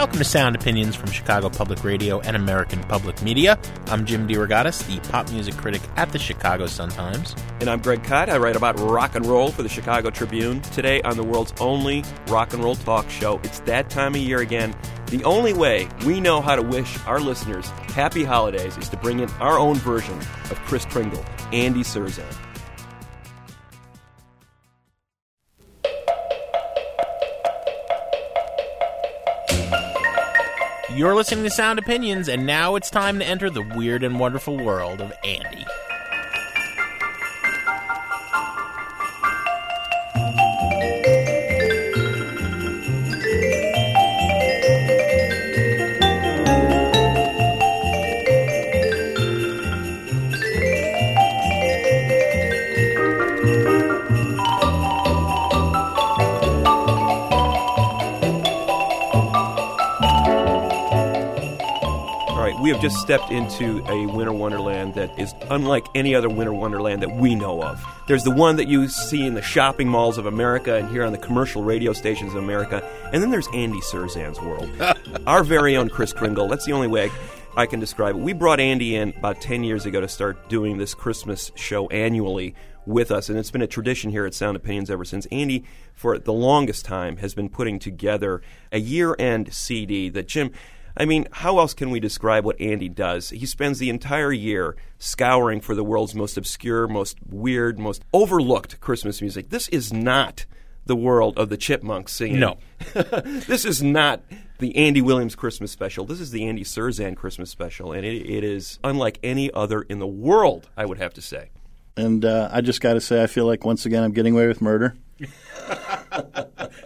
Welcome to Sound Opinions from Chicago Public Radio and American Public Media. I'm Jim DeRogatis, the pop music critic at the Chicago Sun-Times. And I'm Greg Kot. I write about rock and roll for the Chicago Tribune. Today on the world's only rock and roll talk show. It's that time of year again. The only way we know how to wish our listeners happy holidays is to bring in our own version of Chris Kringle, Andy Cirzan. You're listening to Sound Opinions, and now it's time to enter the weird and wonderful world of Andy. We have just stepped into a winter wonderland that is unlike any other winter wonderland that we know of. There's the one that you see in the shopping malls of America and here on the commercial radio stations of America, and then there's Andy Cirzan's world. Our very own Chris Kringle. That's the only way I can describe it. We brought Andy in about 10 years ago to start doing this Christmas show annually with us, and it's been a tradition here at Sound Opinions ever since. Andy, for the longest time, has been putting together a year end CD that Jim. I mean, how else can we describe what Andy does? He spends the entire year scouring for the world's most obscure, most weird, most overlooked Christmas music. This is not the world of the chipmunks singing. No. this is not the Andy Williams Christmas special. This is the Andy Cirzan Christmas special, and it, it is unlike any other in the world, I would have to say. And uh, I just got to say, I feel like once again I'm getting away with murder.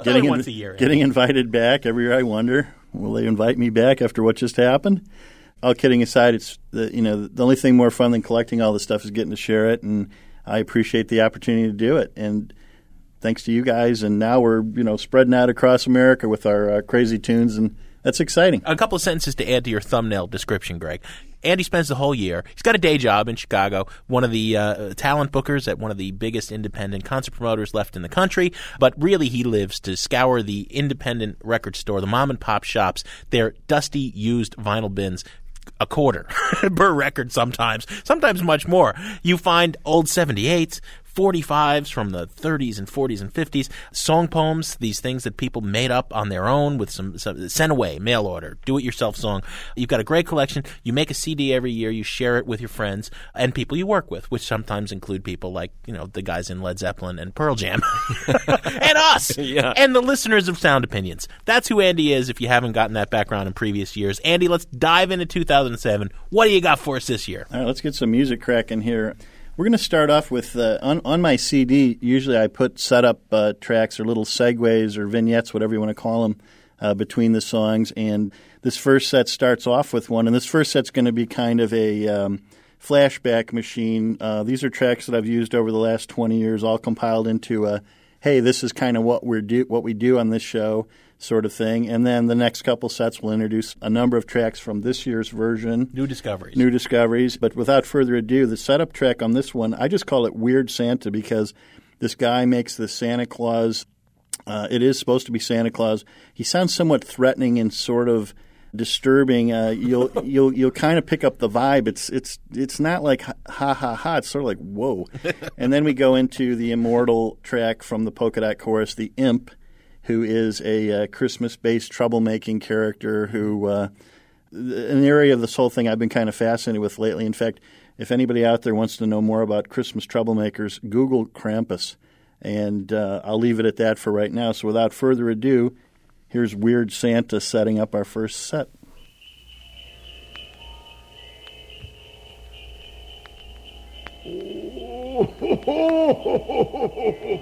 Only once a year, Getting invited back every year. I wonder, will they invite me back after what just happened? All kidding aside, it's the, you know the only thing more fun than collecting all this stuff is getting to share it, and I appreciate the opportunity to do it. And thanks to you guys, and now we're you know spreading out across America with our uh, crazy tunes, and that's exciting. A couple of sentences to add to your thumbnail description, Greg. Andy spends the whole year. He's got a day job in Chicago, one of the uh, talent bookers at one of the biggest independent concert promoters left in the country. But really, he lives to scour the independent record store, the mom and pop shops, their dusty, used vinyl bins a quarter per record sometimes, sometimes much more. You find old 78s, 45s from the 30s and 40s and 50s, song poems, these things that people made up on their own with some, some sent away, mail order, do it yourself song. You've got a great collection. You make a CD every year, you share it with your friends and people you work with, which sometimes include people like, you know, the guys in Led Zeppelin and Pearl Jam and us Yeah. and the listeners of Sound Opinions. That's who Andy is if you haven't gotten that background in previous years. Andy, let's dive into 2007. What do you got for us this year? All right, let's get some music cracking here. We're going to start off with uh, on, on my CD. Usually, I put setup uh, tracks or little segues or vignettes, whatever you want to call them, uh, between the songs. And this first set starts off with one, and this first set's going to be kind of a um, flashback machine. Uh, these are tracks that I've used over the last 20 years, all compiled into a hey, this is kind of what we do, what we do on this show, sort of thing. And then the next couple sets will introduce a number of tracks from this year's version. New discoveries. New discoveries. But without further ado, the setup track on this one, I just call it Weird Santa because this guy makes the Santa Claus. Uh, it is supposed to be Santa Claus. He sounds somewhat threatening and sort of disturbing. Uh, you'll you'll you'll kind of pick up the vibe. It's it's it's not like ha ha ha. ha. It's sort of like whoa. and then we go into the immortal track from the Polka Dot Chorus, the Imp, who is a uh, Christmas-based troublemaking character who. Uh, an area of this whole thing I've been kind of fascinated with lately. In fact, if anybody out there wants to know more about Christmas troublemakers, Google Krampus. And uh, I'll leave it at that for right now. So without further ado, here's Weird Santa setting up our first set.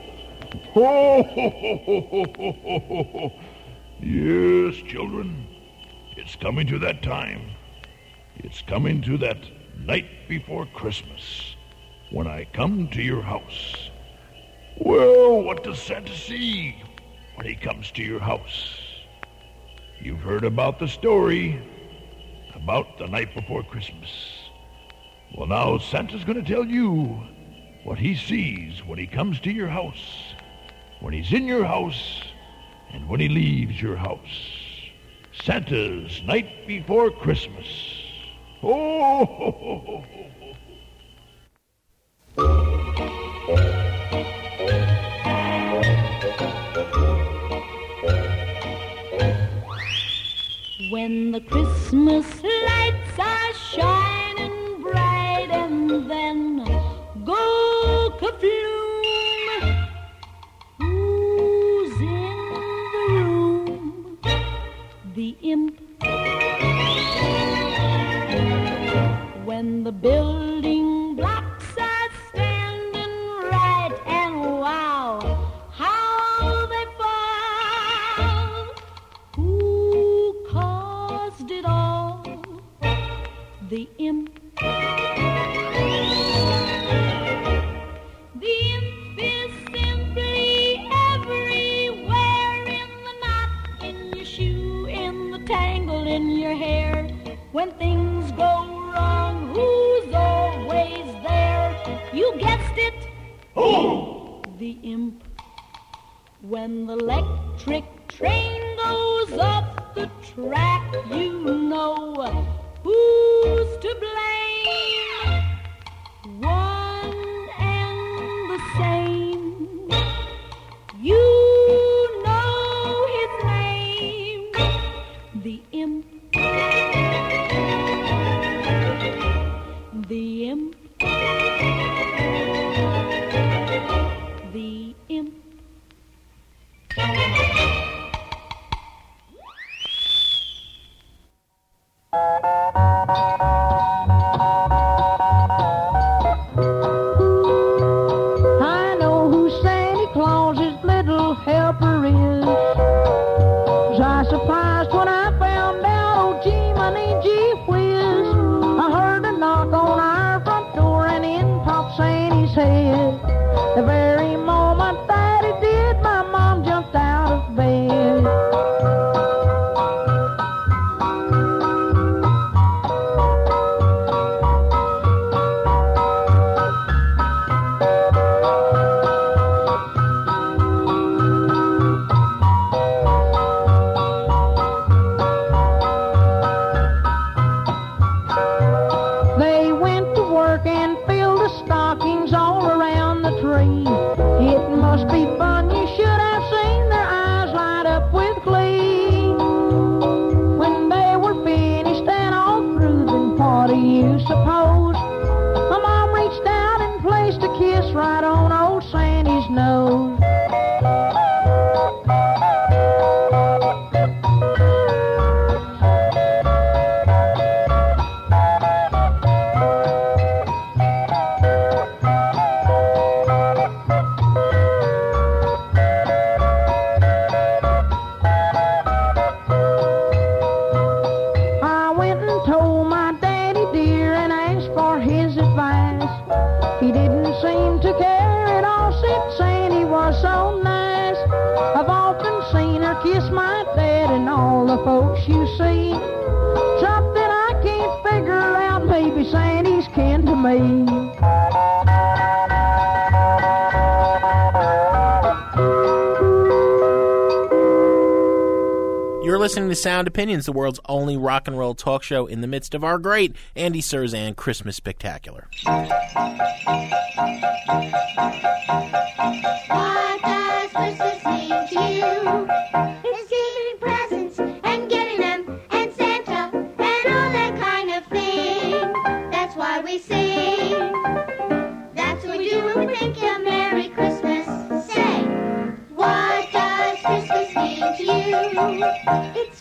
Ho, ho, ho, ho, ho, ho, ho. Yes, children, it's coming to that time. It's coming to that night before Christmas when I come to your house. Well, what does Santa see when he comes to your house? You've heard about the story about the night before Christmas. Well, now Santa's going to tell you what he sees when he comes to your house, when he's in your house, and when he leaves your house. Santa's night before Christmas. Oh, ho, ho, ho. When the Christmas lights are shining Imp. When the building blocks are standing right and wow, how they fall. Who caused it all? The imp. Imp. When the electric train goes up the track, you know listening to Sound Opinions, the world's only rock and roll talk show in the midst of our great Andy Cirzan Christmas Spectacular. What does Christmas mean to you? It's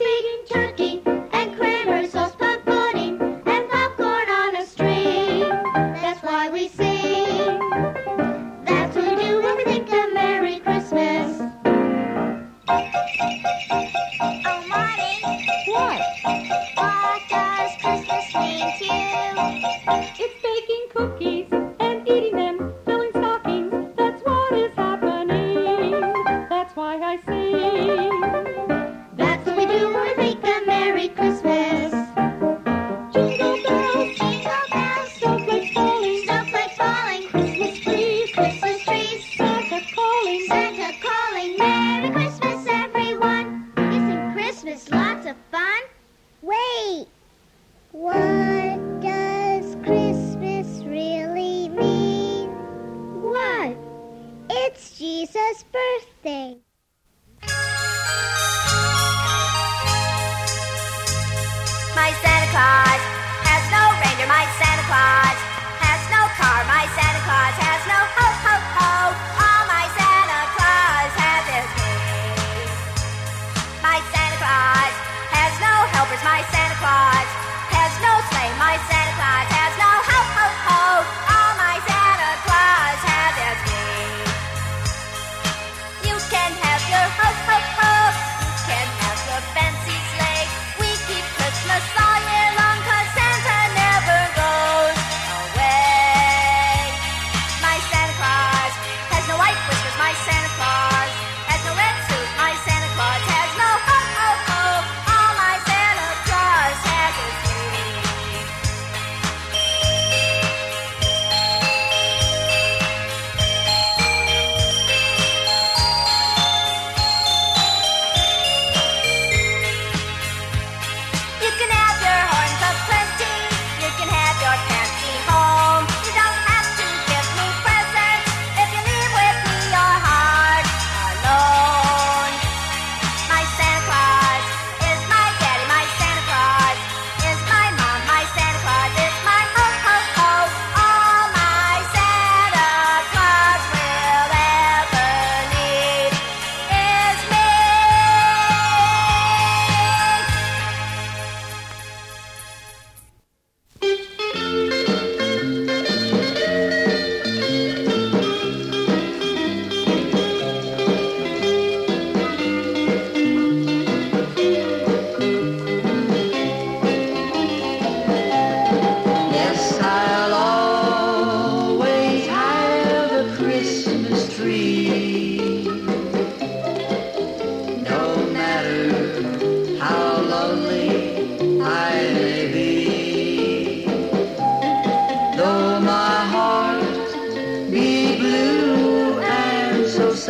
My Santa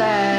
sad,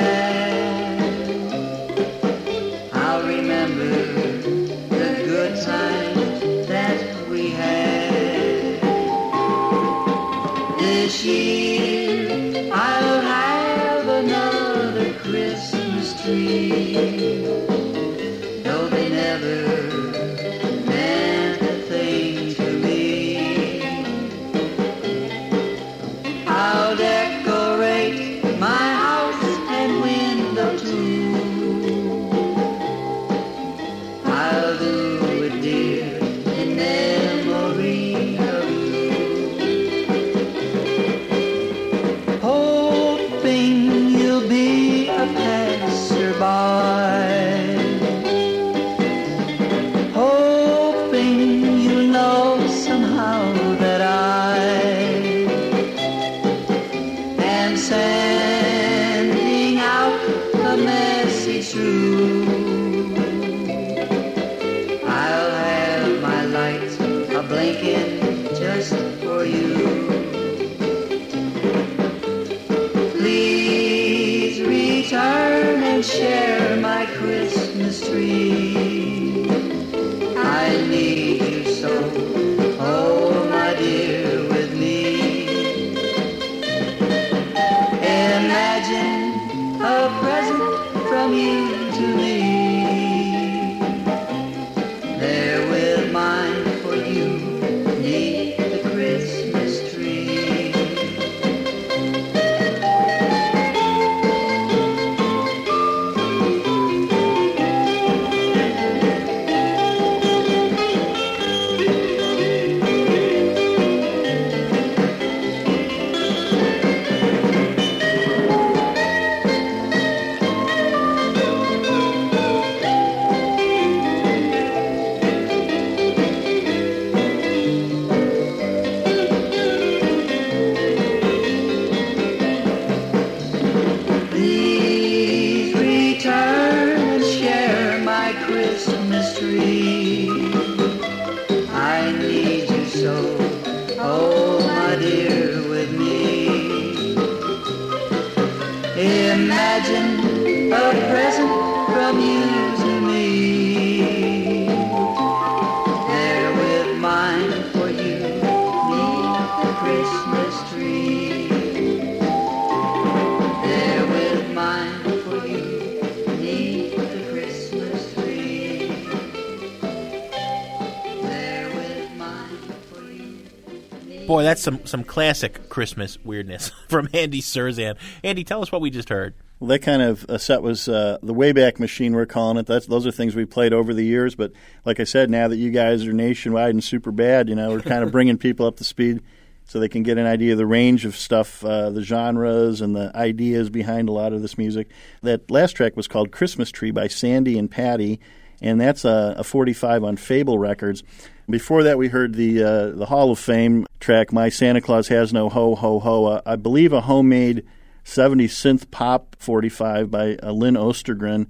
some some classic Christmas weirdness from Andy Cirzan. Andy, tell us what we just heard. Well, that kind of uh, set was uh, the Wayback Machine. We're calling it. That's those are things we played over the years. But like I said, now that you guys are nationwide and super bad, you know, we're kind of bringing people up to speed so they can get an idea of the range of stuff, uh, the genres, and the ideas behind a lot of this music. That last track was called "Christmas Tree" by Sandy and Patty, and that's a, a 45 on Fable Records. Before that, we heard the uh, the Hall of Fame track, "My Santa Claus Has No Ho Ho Ho." Uh, I believe a homemade 70s synth pop 45 by uh, Lynn Ostergren,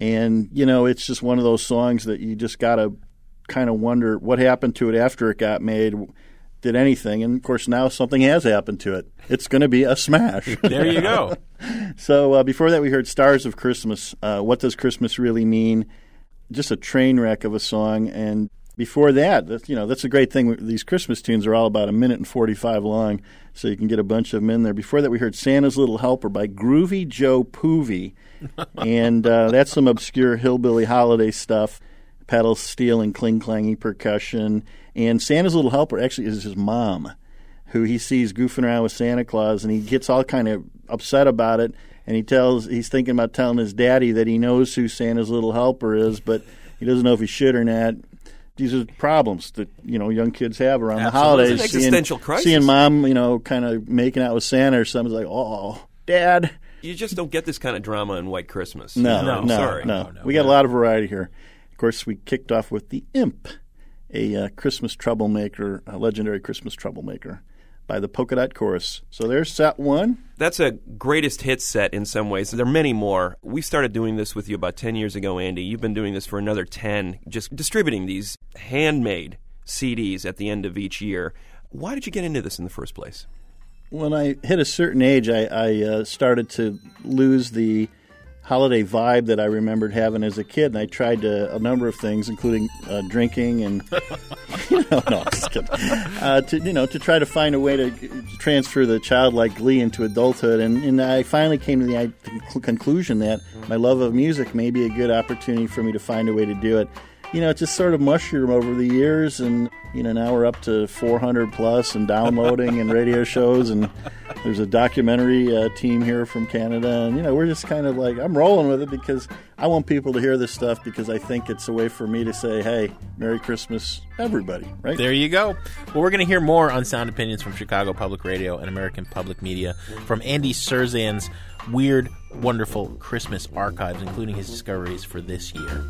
and you know it's just one of those songs that you just gotta kind of wonder what happened to it after it got made. Did anything? And of course, now something has happened to it. It's going to be a smash. There you go. so uh, before that, we heard "Stars of Christmas." Uh, what does Christmas really mean? Just a train wreck of a song, and before that, that's, you know, that's a great thing. These Christmas tunes are all about a minute and 45 long, so you can get a bunch of them in there. Before that, we heard Santa's Little Helper by Groovey Joe Poovey, and uh, that's some obscure hillbilly holiday stuff pedal steel and cling clangy percussion. And Santa's Little Helper actually is his mom, who he sees goofing around with Santa Claus, and he gets all kind of upset about it. And he tells he's thinking about telling his daddy that he knows who Santa's Little Helper is, but he doesn't know if he should or not these are problems that you know young kids have around the holidays. It's an existential seeing, crisis. Seeing mom, you know, kind of making out with Santa or something's like, oh, dad. You just don't get this kind of drama in White Christmas. No, no, no, sorry. no. we got a lot of variety here. Of course, we kicked off with the Imp, a uh, Christmas troublemaker, a legendary Christmas troublemaker, by the Polka Dot Chorus. So there's set one. That's a greatest hits set in some ways. There are many more. We started doing this with you about 10 years ago, Andy. You've been doing this for another 10, just distributing these handmade CDs at the end of each year. Why did you get into this in the first place? When I hit a certain age, I, I uh, started to lose the holiday vibe that I remembered having as a kid, and I tried to, a number of things, including uh, drinking and you know, no, I'm just kidding. Uh, to you know, to try to find a way to transfer the childlike glee into adulthood, and, and I finally came to the conclusion that my love of music may be a good opportunity for me to find a way to do it. You know, it just sort of mushroomed over the years, and you know, now we're up to 400 plus and downloading and radio shows, and there's a documentary uh, team here from Canada, and you know, we're just kind of like I'm rolling with it because I want people to hear this stuff because I think it's a way for me to say, "Hey, Merry Christmas, everybody!" Right? There you go. Well, we're going to hear more on sound opinions from Chicago Public Radio and American Public Media from Andy Cirzan's weird, wonderful Christmas archives, including his discoveries for this year.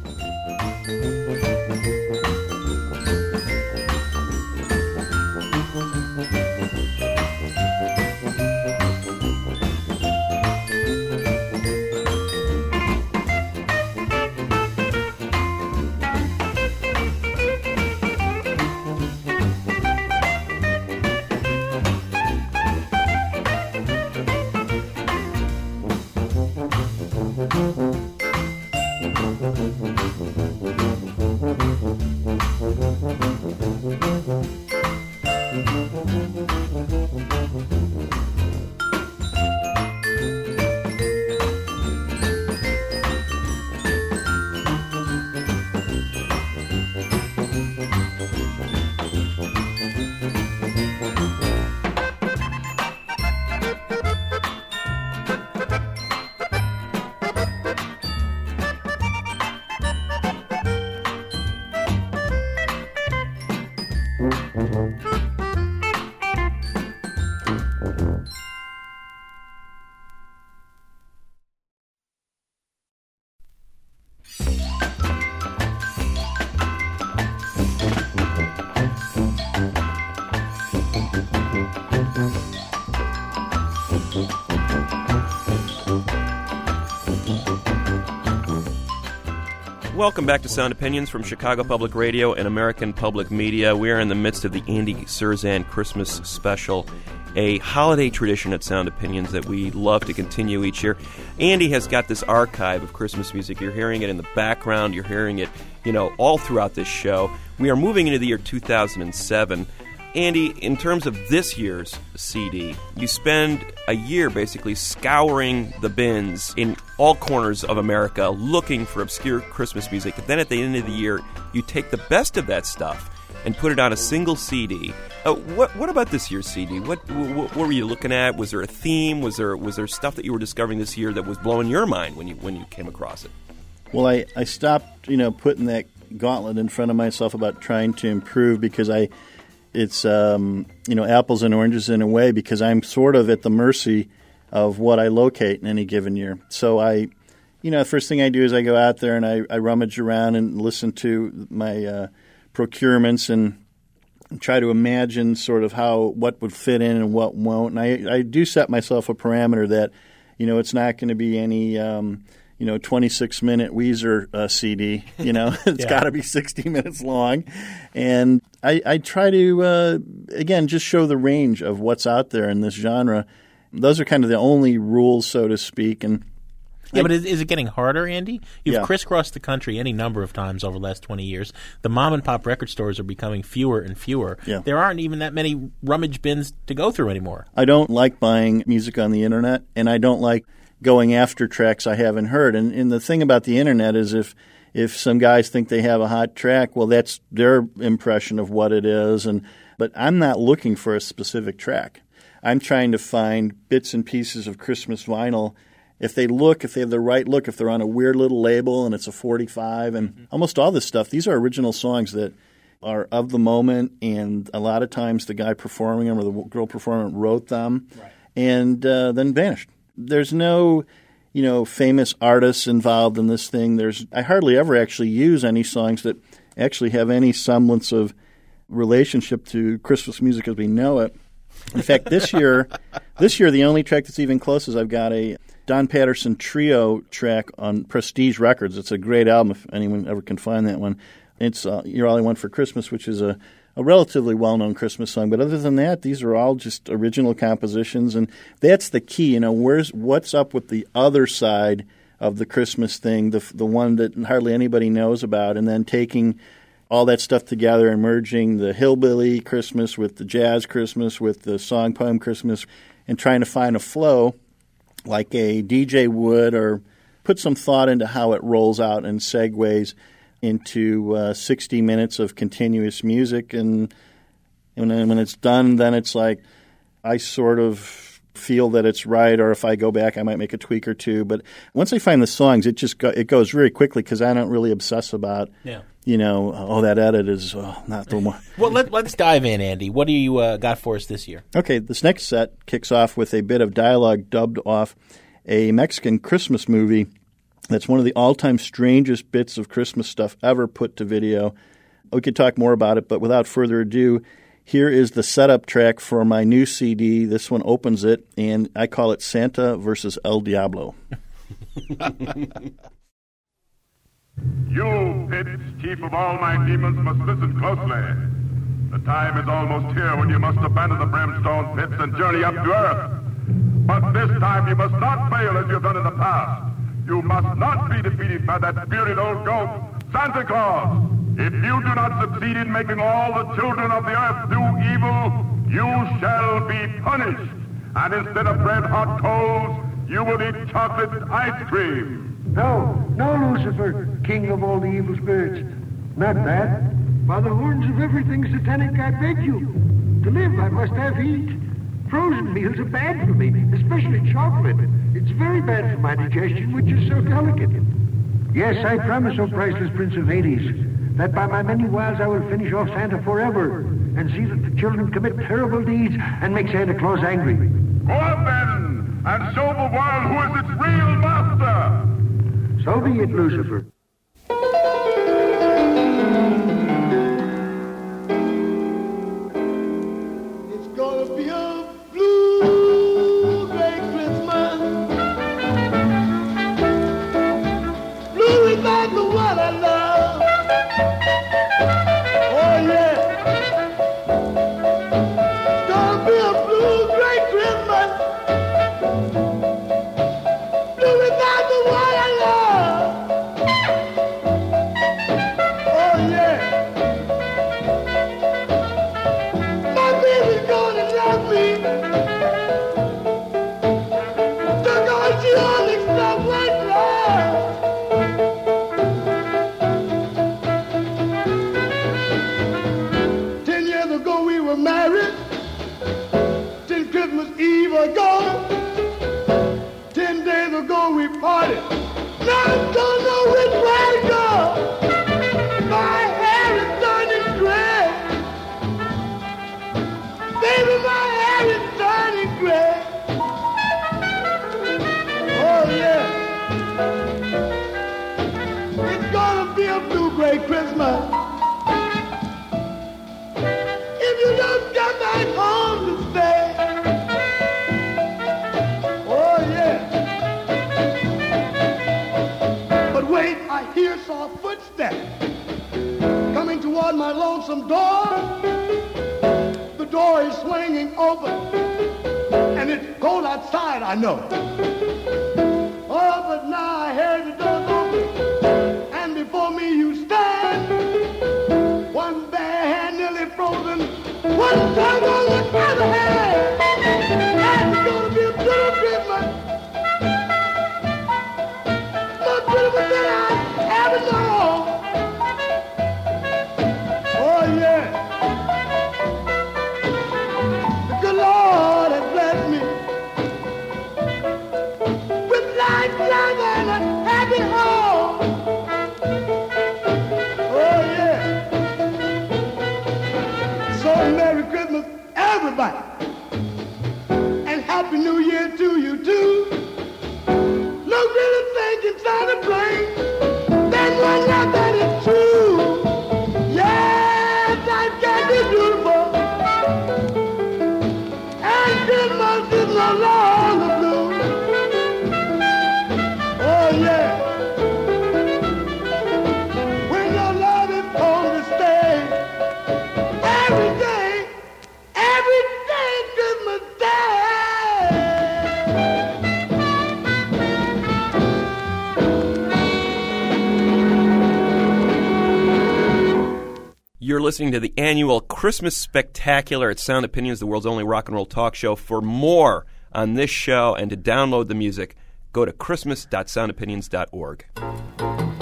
Welcome back to Sound Opinions from Chicago Public Radio and American Public Media. We are in the midst of the Andy Cirzan Christmas special, a holiday tradition at Sound Opinions that we love to continue each year. Andy has got this archive of Christmas music. You're hearing it in the background, you're hearing it, you know, all throughout this show. We are moving into the year 2007. Andy, in terms of this year's CD, you spend a year basically scouring the bins in all corners of America looking for obscure Christmas music. And Then at the end of the year, you take the best of that stuff and put it on a single CD. Uh, what what about this year's CD? What, what what were you looking at? Was there a theme? Was there was there stuff that you were discovering this year that was blowing your mind when you when you came across it? Well, I, I stopped, you know, putting that gauntlet in front of myself about trying to improve because I, it's, um, you know, apples and oranges in a way because I'm sort of at the mercy of what I locate in any given year. So I, you know, the first thing I do is I go out there and I, I rummage around and listen to my uh, procurements and try to imagine sort of how what would fit in and what won't. And I, I do set myself a parameter that, you know, it's not going to be any. Um, you know, 26 minute Weezer uh, CD. You know, it's Yeah. got to be 60 minutes long. And I, I try to, uh, again, just show the range of what's out there in this genre. Those are kind of the only rules, so to speak. And Yeah, but is, is it getting harder, Andy? You've Yeah. crisscrossed the country any number of times over the last 20 years. The mom and pop record stores are becoming fewer and fewer. Yeah. There aren't even that many rummage bins to go through anymore. I don't like buying music on the internet, and I don't like going after tracks I haven't heard. And, and the thing about the internet is if if some guys think they have a hot track, well, that's their impression of what it is. And but I'm not looking for a specific track. I'm trying to find bits and pieces of Christmas vinyl. If they look, if they have the right look, if they're on a weird little label and it's a 45, and almost all this stuff, these are original songs that are of the moment, and a lot of times the guy performing them or the girl performing them wrote them, and uh, then vanished. There's no, you know, famous artists involved in this thing. There's I hardly ever actually use any songs that actually have any semblance of relationship to Christmas music as we know it. In fact, this year, this year the only track that's even close is I've got a Don Patterson trio track on Prestige Records. It's a great album if anyone ever can find that one. It's uh, "You're All I Want for Christmas," which is a, a relatively well-known Christmas song. But other than that, these are all just original compositions, and that's the key. You know, where's what's up with the other side of the Christmas thing, the the one that hardly anybody knows about, and then taking all that stuff together and merging the hillbilly Christmas with the jazz Christmas with the song poem Christmas and trying to find a flow like a DJ would or put some thought into how it rolls out and segues into uh, 60 minutes of continuous music and and then when it's done then it's like I sort of feel that it's right or if I go back I might make a tweak or two but once I find the songs it just go, it goes very quickly cuz I don't really obsess about Yeah. you know oh that edit is oh, not the one Well, let, let's dive in, Andy. What do you uh, got for us this year? Okay, this next set kicks off with a bit of dialogue dubbed off a Mexican Christmas movie that's one of the all time strangest bits of Christmas stuff ever put to video. We could talk more about it, but without further ado, here is the setup track for my new CD. This one opens it, and I call it Santa versus El Diablo. You, Pitch, chief of all my demons, must listen closely. The time is almost here when you must abandon the brimstone pits and journey up to earth. But this time you must not fail as you've done in the past. You must not be defeated by that bearded old goat, Santa Claus. If you do not succeed in making all the children of the earth do evil, you shall be punished. And instead of red hot coals, you will eat chocolate ice cream. No, no, Lucifer, king of all the evil spirits. Not that. By the horns of everything satanic, I beg you. To live, I must have heat. Frozen meals are bad for me, especially chocolate. It's very bad for my digestion, which is so delicate. Yes, I promise, O priceless Prince of Hades, that by my many wiles I will finish off Santa forever and see that the children commit terrible deeds and make Santa Claus angry. Go up then, and show the world who is its real master. So be it, Lucifer. were married. Till Christmas Eve ago, ten days ago we parted. I know. Oh, but now I hear the door's open, and before me you stand. One bare hand nearly frozen, one tongue listening to the annual Christmas Spectacular at Sound Opinions, the world's only rock and roll talk show. For more on this show and to download the music, go to christmas.soundopinions.org.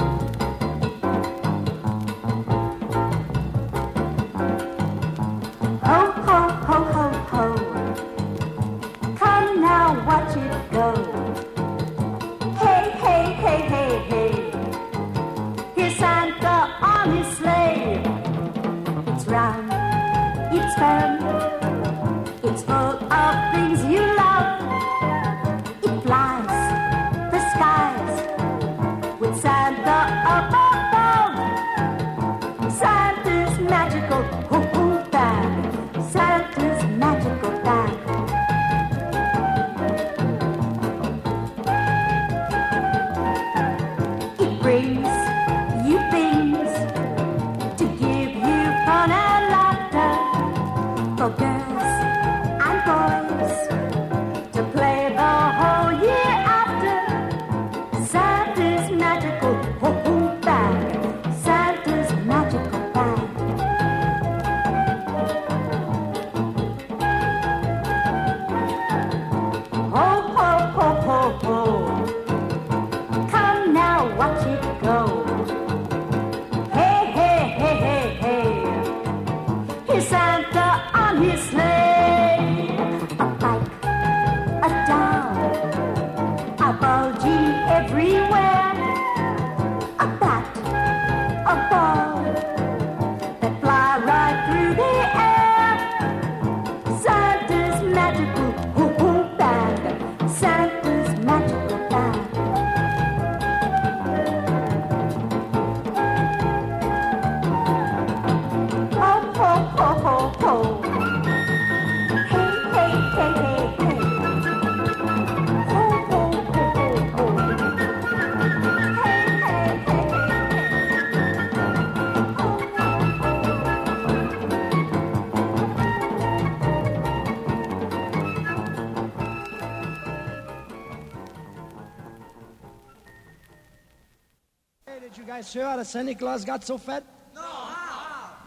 you guys hear how the Santa Claus got so fat? No.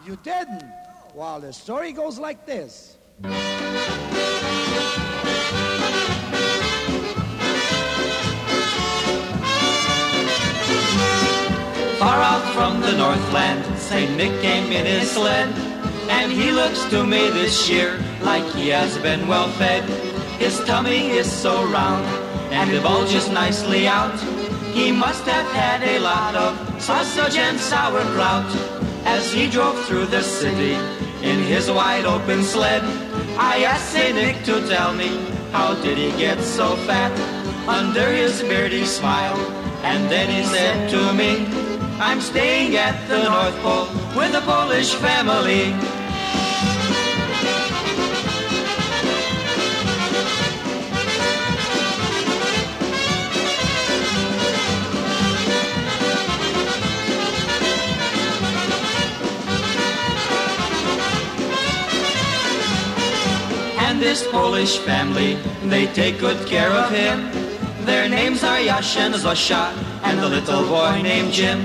You didn't? Well, the story goes like this. Far out from the Northland, St. Nick came in his sled. And he looks to me this year like he has been well fed. His tummy is so round, and it bulges nicely out. He must have had a lot of sausage and sauerkraut. As he drove through the city in his wide open sled, I asked St. Nick to tell me, how did he get so fat? Under his beard he smiled, and then he said to me, I'm staying at the North Pole with a Polish family. This Polish family, they take good care of him. Their names are Yash and Zosha, and the little boy named Jim.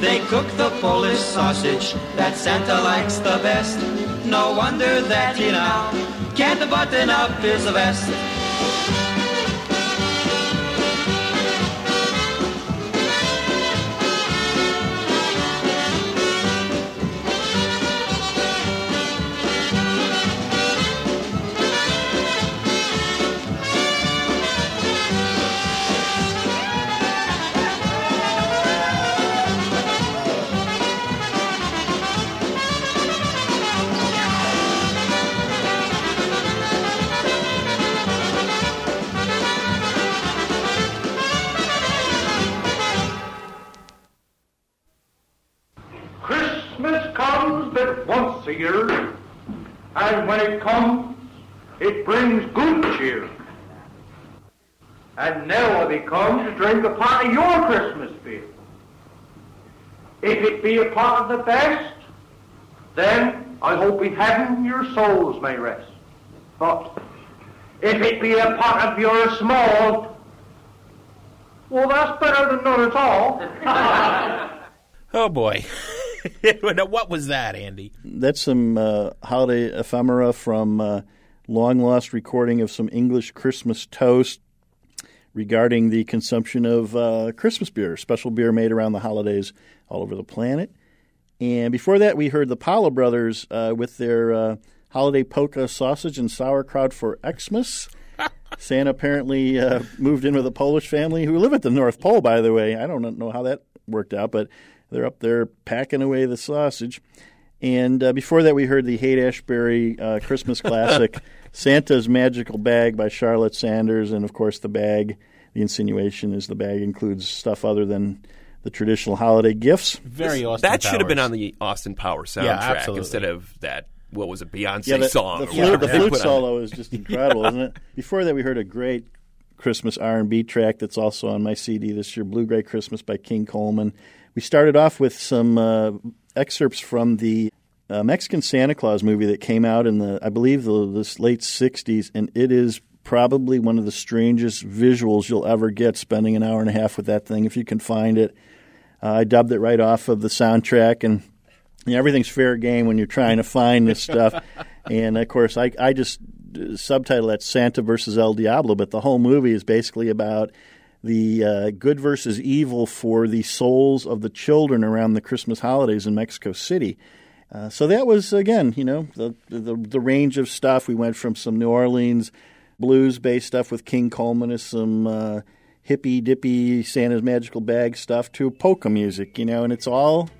They cook the Polish sausage that Santa likes the best. No wonder that he now can't button up his vest. Drink a part of your Christmas beer. If it be a part of the best, then I hope in heaven your souls may rest. But if it be a part of your small, well, that's better than none at all. Oh boy. What was that, Andy? That's some uh, holiday ephemera from uh, long lost recording of some English Christmas toast regarding the consumption of uh, Christmas beer, special beer made around the holidays all over the planet. And before that, we heard the Paula brothers uh, with their uh, holiday polka sausage and sauerkraut for Xmas. Santa apparently uh, moved in with a Polish family who live at the North Pole, by the way. I don't know how that worked out, but they're up there packing away the sausage. And uh, before that, we heard the Haight Ashbury uh, Christmas classic, Santa's Magical Bag by Charlotte Sanders. And of course, the bag, the insinuation is the bag includes stuff other than the traditional holiday gifts. Very Austin That should have been on the Austin Power soundtrack Yeah, instead of that. What was it, Beyonce Yeah, the, song? the or flute, the flute solo is just incredible, isn't it? Before that, we heard a great Christmas R&B track that's also on my CD this year, "Blue Gray Christmas" by King Coleman. We started off with some uh, excerpts from the uh, Mexican Santa Claus movie that came out in the, I believe, the this late '60s, and it is probably one of the strangest visuals you'll ever get. Spending an hour and a half with that thing, if you can find it. Uh, I dubbed it right off of the soundtrack, and you know, everything's fair game when you're trying to find this stuff. and of course, I, I just uh, subtitle that Santa versus El Diablo, but the whole movie is basically about the uh, good versus evil for the souls of the children around the Christmas holidays in Mexico City. Uh, so that was again, you know, the, the the range of stuff. We went from some New Orleans blues-based stuff with King Coleman to some uh, hippy dippy Santa's Magical Bag stuff to polka music, you know, and it's all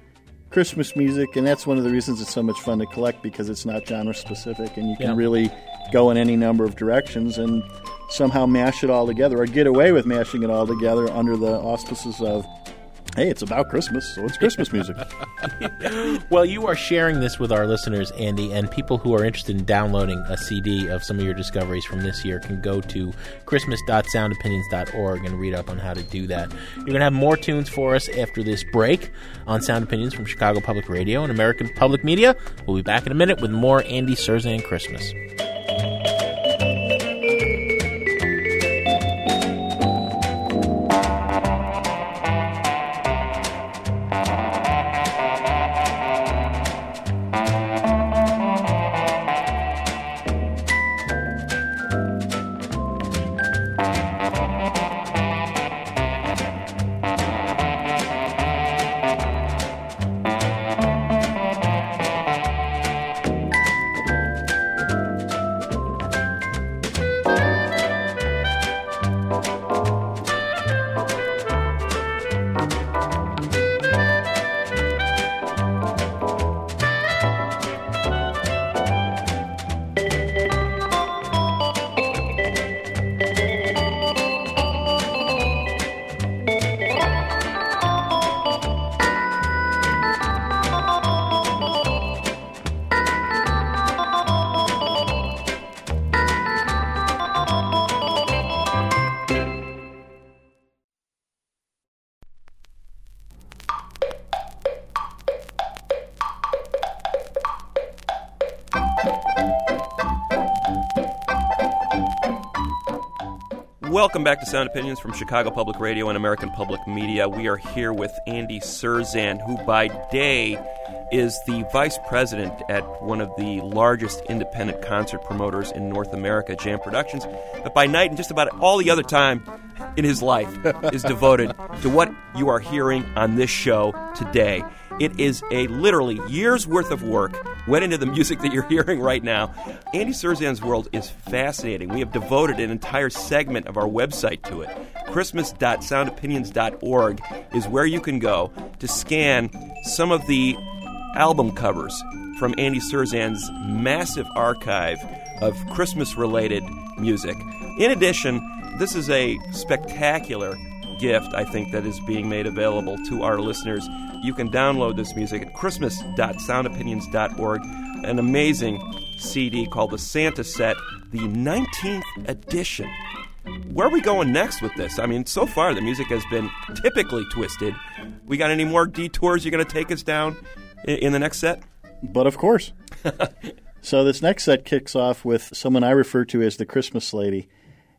Christmas music, and that's one of the reasons it's so much fun to collect because it's not genre specific, and you can Yeah. really go in any number of directions and somehow mash it all together, or get away with mashing it all together under the auspices of, hey, it's about Christmas, so it's Christmas music. well, you are sharing this with our listeners, Andy, and people who are interested in downloading a CD of some of your discoveries from this year can go to christmas.soundopinions.org and read up on how to do that. You're going to have more tunes for us after this break on Sound Opinions from Chicago Public Radio and American Public Media. We'll be back in a minute with more Andy Cirzan Christmas. Welcome back to Sound Opinions from Chicago Public Radio and American Public Media. We are here with Andy Cirzan, who by day is the vice president at one of the largest independent concert promoters in North America, Jam Productions. But by night and just about all the other time in his life is devoted to what you are hearing on this show today. It is a literally year's worth of work went into the music that you're hearing right now. Andy Cirzan's world is fascinating. We have devoted an entire segment of our website to it. Christmas.soundopinions.org is where you can go to scan some of the album covers from Andy Cirzan's massive archive of Christmas related music. In addition, this is a spectacular gift, I think, that is being made available to our listeners. You can download this music at christmas.soundopinions.org, an amazing CD called the Santa Set, the 19th edition. Where are we going next with this? I mean, so far the music has been typically twisted. We got any more detours you're going to take us down in, the next set? But of course. so this next set kicks off with someone I refer to as the Christmas lady.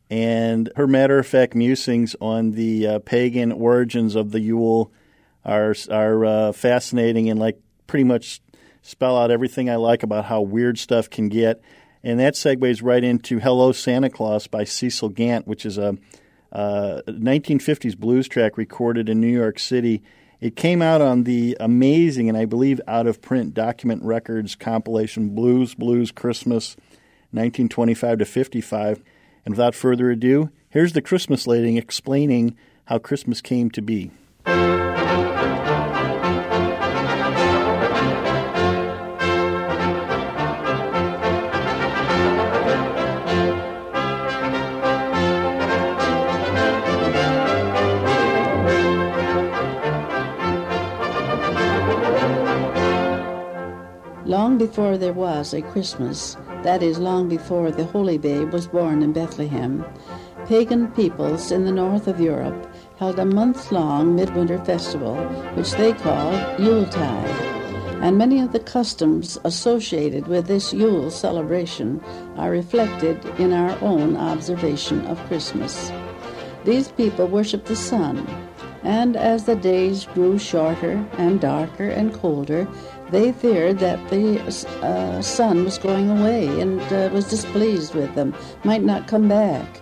And her matter of fact musings on the uh, pagan origins of the Yule are are uh, fascinating and like pretty much spell out everything I like about how weird stuff can get. And that segues right into "Hello Santa Claus" by Cecil Gant, which is a, a 1950s blues track recorded in New York City. It came out on the amazing and I believe out of print Document Records compilation Blues Blues Christmas 1925 to 55. And without further ado, here's the Christmas lady explaining how Christmas came to be. Long before there was a Christmas, that is, long before the Holy Babe was born in Bethlehem, pagan peoples in the north of Europe held a month long midwinter festival, which they called Yuletide. And many of the customs associated with this Yule celebration are reflected in our own observation of Christmas. These people worshiped the sun, and as the days grew shorter and darker and colder, they feared that the uh, sun was going away and uh, was displeased with them, might not come back.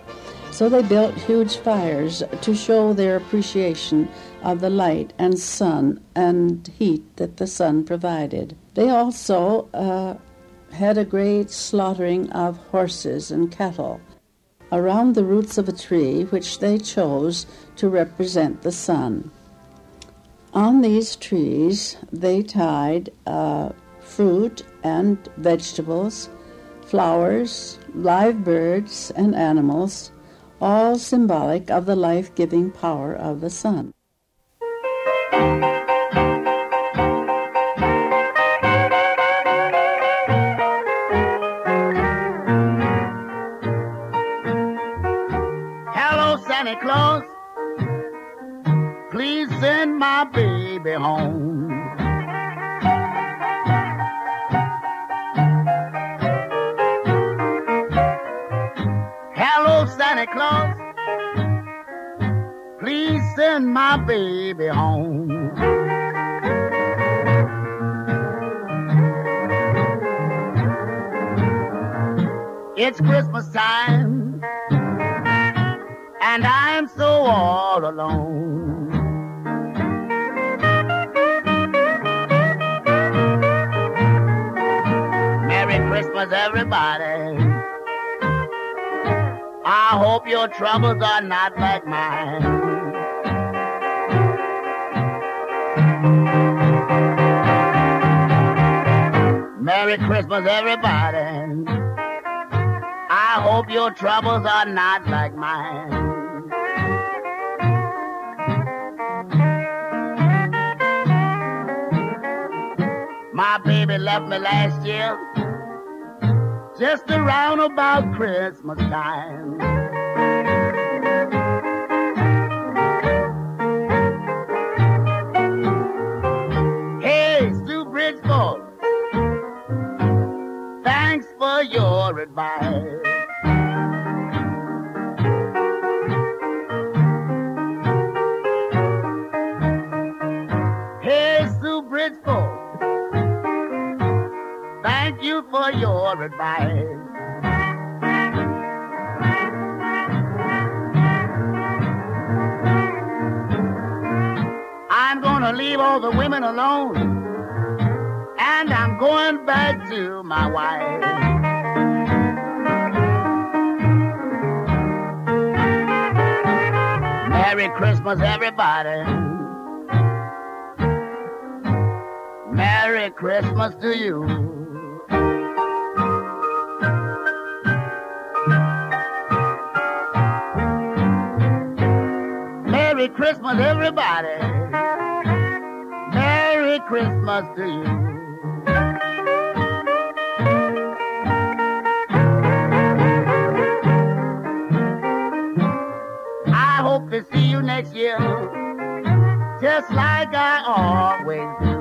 So they built huge fires to show their appreciation of the light and sun and heat that the sun provided. They also uh, had a great slaughtering of horses and cattle around the roots of a tree which they chose to represent the sun. On these trees, they tied uh, fruit and vegetables, flowers, live birds, and animals, all symbolic of the life giving power of the sun. Baby home. Hello, Santa Claus. Please send my baby home. It's Christmas time, and I'm so all alone. Christmas, everybody. I hope your troubles are not like mine. Merry Christmas, everybody. I hope your troubles are not like mine. My baby left me last year, just around about Christmas time. Hey, Stu Bridgeport, thanks for your advice. For your advice. I'm gonna leave all the women alone. And I'm going back to my wife. Merry Christmas, everybody. Merry Christmas to you. Merry Christmas, everybody. Merry Christmas to you. I hope to see you next year, just like I always do.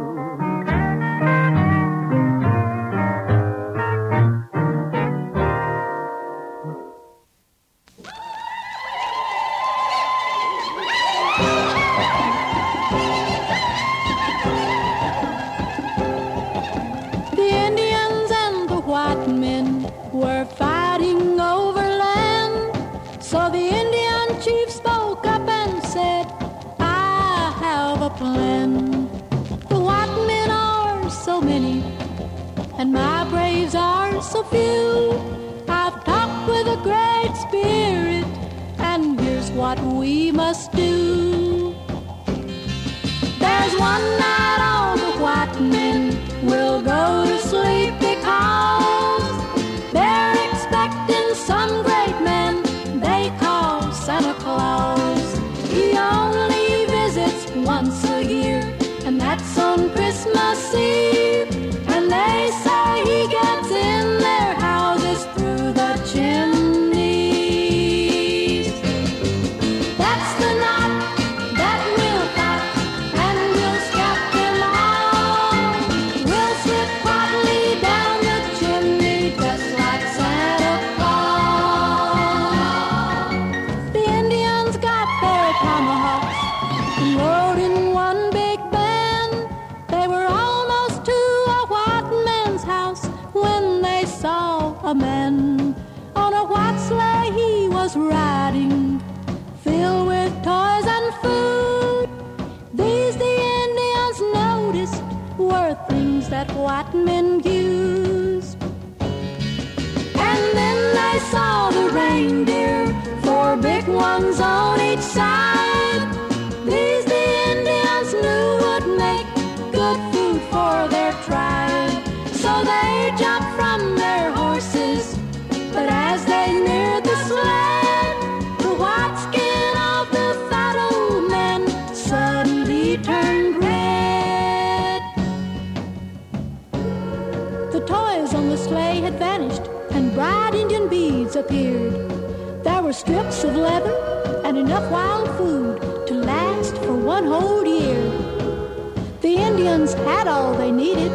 A man on a white sleigh. He was riding filled with toys and food. These the Indians noticed were things that white men used. And then they saw the reindeer, four big ones on each side. Appeared. There were strips of leather and enough wild food to last for one whole year. The Indians had all they needed,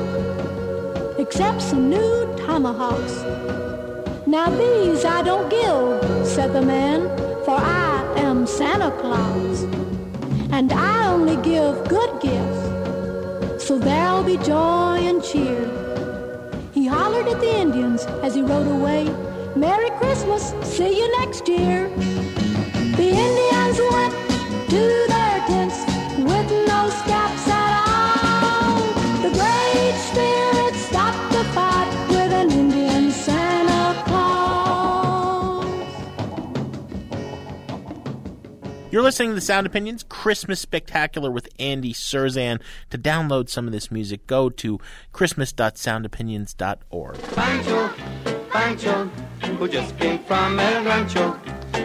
except some new tomahawks. Now these I don't give, said the man, for I am Santa Claus. And I only give good gifts, so there'll be joy and cheer. He hollered at the Indians as he rode away, Merry Christmas, see you next year. The Indians went to their tents with no scalps at all. The Great Spirit stopped the fight with an Indian Santa Claus. You're listening to the Sound Opinions Christmas Spectacular with Andy Cirzan. To download some of this music, go to christmas.soundopinions.org. Pancho, Pancho, who just came from El Rancho.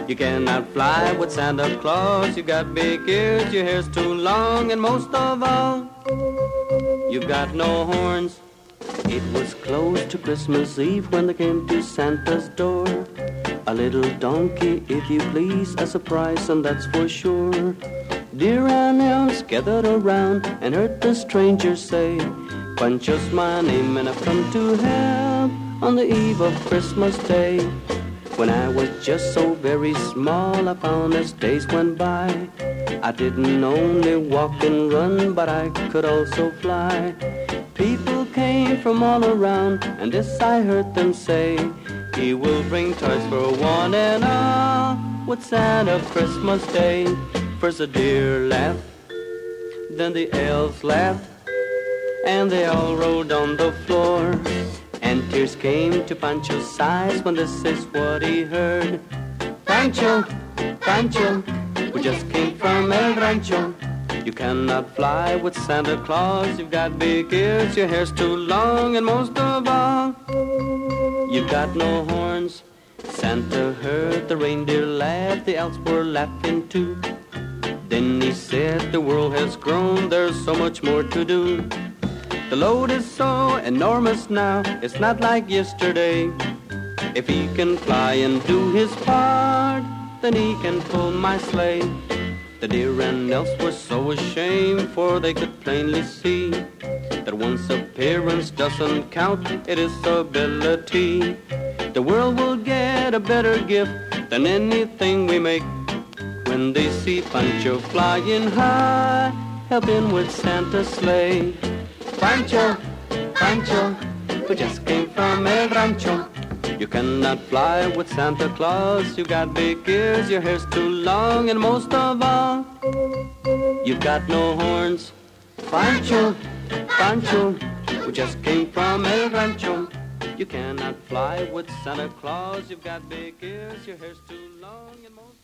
You cannot fly with Santa Claus. You got big ears, your hair's too long, and most of all, you've got no horns. It was close to Christmas Eve when they came to Santa's door. A little donkey, if you please, a surprise, and that's for sure. Dear animals gathered around and heard the stranger say, Pancho's my name, and I've come to help on the eve of Christmas Day. When I was just so very small, I found as days went by, I didn't only walk and run, but I could also fly. People came from all around, and this I heard them say, He will bring toys for one and all with Santa Christmas Day. First a deer laughed, then the elves laughed, and they all rolled on the floor. And tears came to Pancho's eyes when this is what he heard. Pancho, Pancho, we just came from El Rancho. You cannot fly with Santa Claus. You've got big ears, your hair's too long, and most of all, you've got no horns. Santa heard the reindeer laugh, the elves were laughing too. Then he said, The world has grown, there's so much more to do. The load is so enormous now, it's not like yesterday. If he can fly and do his part, then he can pull my sleigh. The deer and elves were so ashamed, for they could plainly see that one's appearance doesn't count, it is ability. The world will get a better gift than anything we make when they see Pancho flying high, helping with Santa's sleigh. Pancho, Pancho, we just came from El Rancho. You cannot fly with Santa Claus. You got big ears, your hair's too long, and most of all, you've got no horns. Pancho, Pancho, we just came from El Rancho. You cannot fly with Santa Claus. You've got big ears, your hair's too long, and most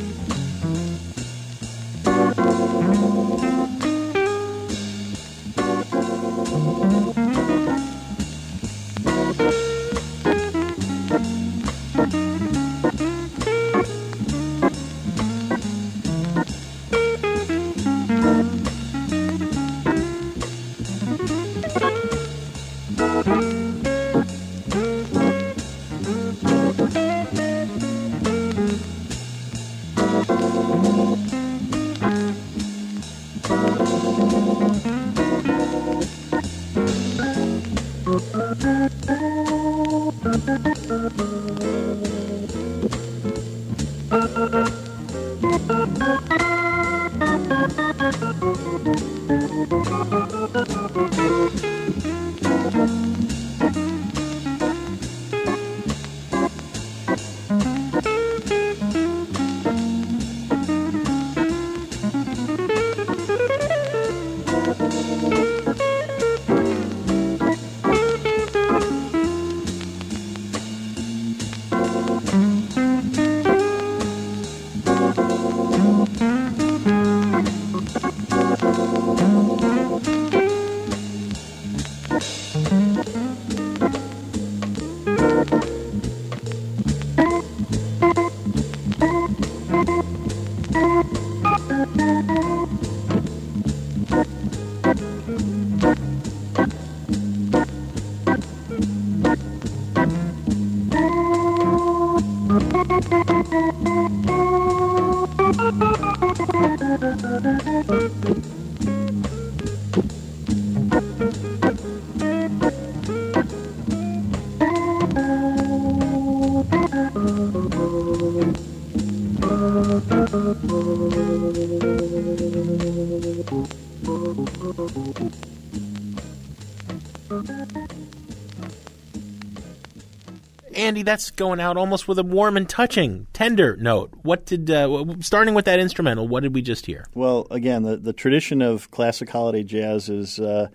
Andy, that's going out almost with a warm and touching, tender note. What did, uh, starting with that instrumental, what did we just hear? Well, again, the, the tradition of classic holiday jazz is uh,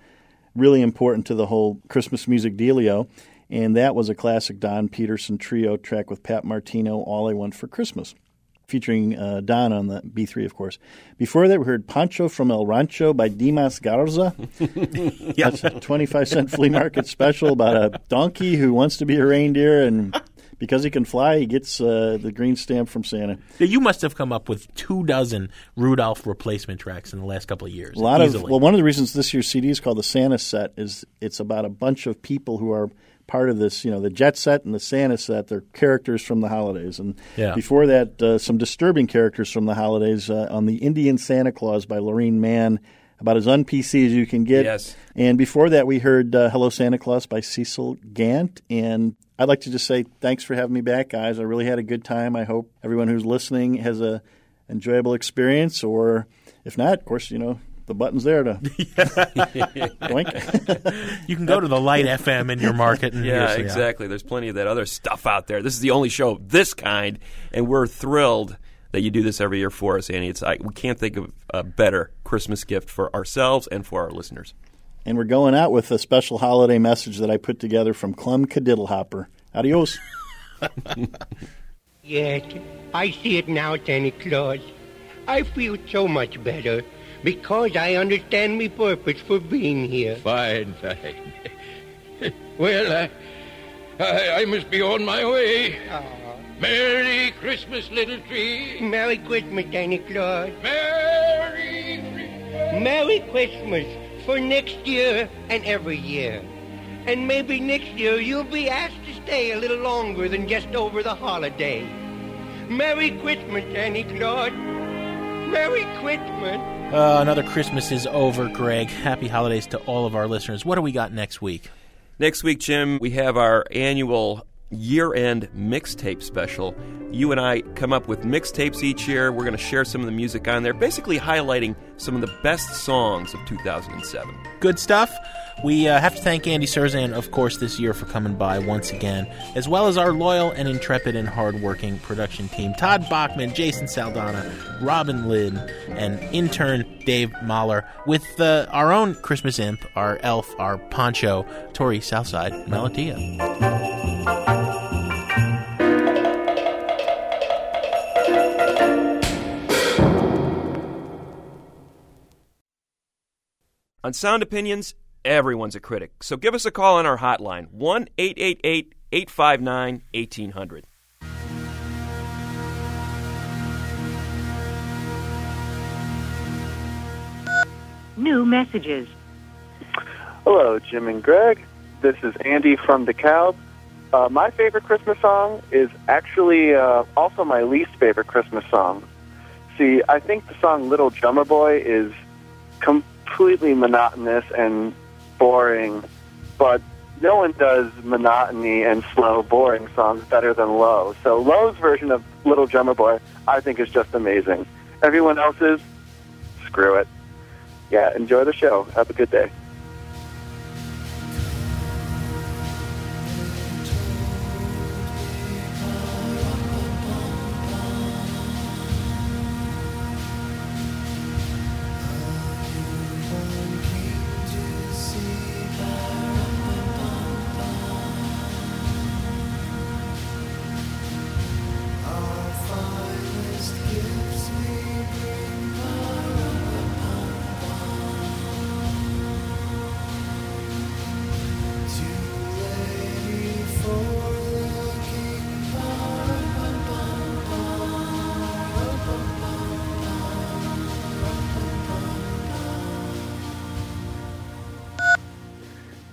really important to the whole Christmas music dealio, and that was a classic Don Patterson trio track with Pat Martino, All I Want for Christmas. Featuring uh, Don on the B3, of course. Before that, we heard Pancho from El Rancho by Dimas Garza. That's a 25 cent flea market special about a donkey who wants to be a reindeer, and because he can fly, he gets uh, the green stamp from Santa. You must have come up with two dozen Rudolph replacement tracks in the last couple of years. A lot easily. of well, one of the reasons this year's CD is called the Santa Set is it's about a bunch of people who are part of this. You know, the Jet Set and the Santa Set. They're characters from the holidays, and Yeah. before that, uh, some disturbing characters from the holidays uh, on the Indian Santa Claus by Lorene Mann. About as un-PC as you can get. Yes. And before that, we heard uh, "Hello Santa Claus" by Cecil Gant. And I'd like to just say thanks for having me back, guys. I really had a good time. I hope everyone who's listening has a enjoyable experience. Or if not, of course, you know the button's there to Boink. you can go to the Light FM in your market. And yeah, here's- exactly. There's plenty of that other stuff out there. This is the only show of this kind, and we're thrilled that you do this every year for us, Annie. It's I, we can't think of a better Christmas gift for ourselves and for our listeners. And we're going out with a special holiday message that I put together from Clem Kadiddlehopper. Adios. Yes, I see it now, Santa Claus. I feel so much better because I understand me purpose for being here. Fine, fine. well, I, I, I must be on my way. Uh-huh. Merry Christmas, little tree. Merry Christmas, Santa Claus. Merry Christmas. Merry Christmas for next year and every year. And maybe next year you'll be asked to stay a little longer than just over the holiday. Merry Christmas, Santa Claus. Merry Christmas. Uh, another Christmas is over, Greg. Happy holidays to all of our listeners. What do we got next week? Next week, Jim, we have our annual year end mixtape special. You and I come up with mixtapes each year. We're going to share some of the music on there, basically highlighting some of the best songs of 2007. Good stuff. We uh, have to thank Andy Cirzan, of course, this year for coming by once again, as well as our loyal and intrepid and hardworking production team Todd Bachman, Jason Saldana, Robin Lynn, and intern Dave Mahler, with uh, our own Christmas imp, our elf, our poncho, Tori Southside Melodia. On Sound Opinions, everyone's a critic. So give us a call on our hotline 1 888 859 1800. New messages. Hello, Jim and Greg. This is Andy from DeKalb. Uh, my favorite Christmas song is actually uh, also my least favorite Christmas song. See, I think the song Little Drummer Boy is completely monotonous and boring, but no one does monotony and slow, boring songs better than Low. So Low's version of Little Drummer Boy, I think, is just amazing. Everyone else's, screw it. Yeah, enjoy the show. Have a good day.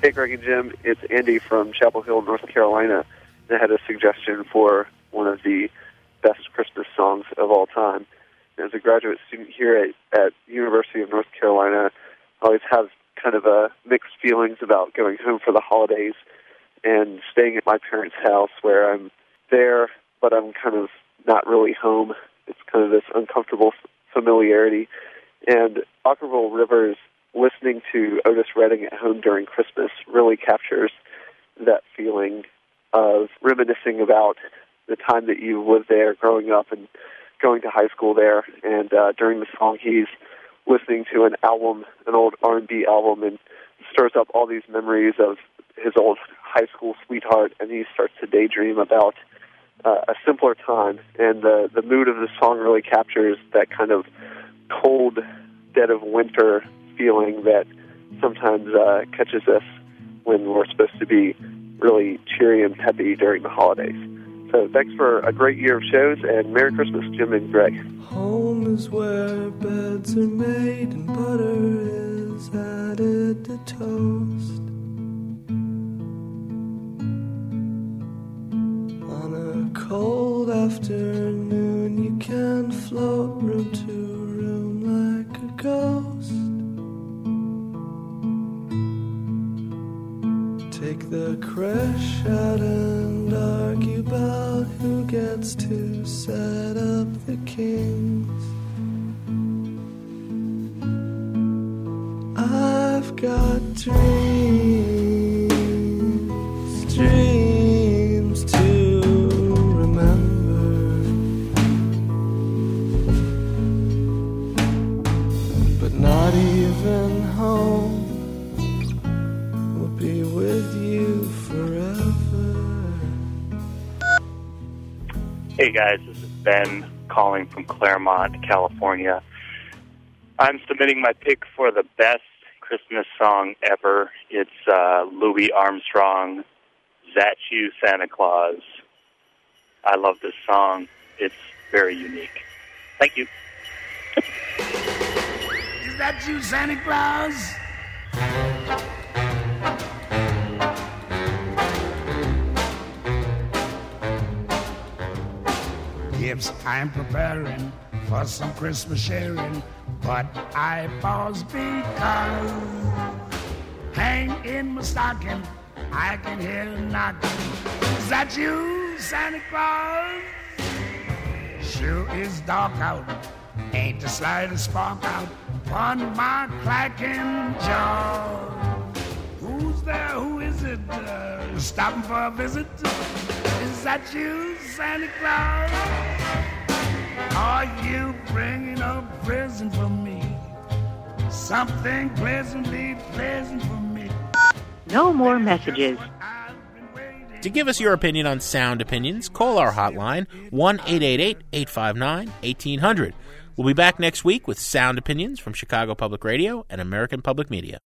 Hey, Greg and Jim. It's Andy from Chapel Hill, North Carolina. I had a suggestion for one of the best Christmas songs of all time. As a graduate student here at, at University of North Carolina, I always have kind of a mixed feelings about going home for the holidays and staying at my parents' house where I'm there, but I'm kind of not really home. It's kind of this uncomfortable familiarity. And Okkervil River's listening to Otis Redding at home during Christmas really captures that feeling of reminiscing about the time that you lived there growing up and going to high school there. And uh, during the song, he's listening to an album, an old R&B album, and stirs up all these memories of his old high school sweetheart, and he starts to daydream about uh, a simpler time, and the the mood of the song really captures that kind of cold, dead of winter feeling that sometimes uh, catches us when we're supposed to be really cheery and peppy during the holidays. So thanks for a great year of shows, and Merry Christmas, Jim and Greg. Home is where beds are made and butter is added to toast. On a cold afternoon, you can float room to room like a ghost. The crash out and argue about who gets to set up the kings. I've got dreams, guys, this is Ben calling from Claremont, California. I'm submitting my pick for the best Christmas song ever. It's uh, Louis Armstrong, That You Santa Claus. I love this song. It's very unique. Thank you. Is that you, Santa Claus? Gifts I'm preparing for some Christmas sharing, but I pause because hang in my stocking, I can hear a knocking. Is that you, Santa Claus? Sure is dark out, ain't the slightest spark out on my clacking jaw. Who's there? Who is it? Uh, stopping for a visit? Is that you, Santa Claus? Are you bringing a present for me? Something pleasantly pleasant for me. No more messages. To give us your opinion on sound opinions, call our hotline 1 888 859 1800. We'll be back next week with sound opinions from Chicago Public Radio and American Public Media.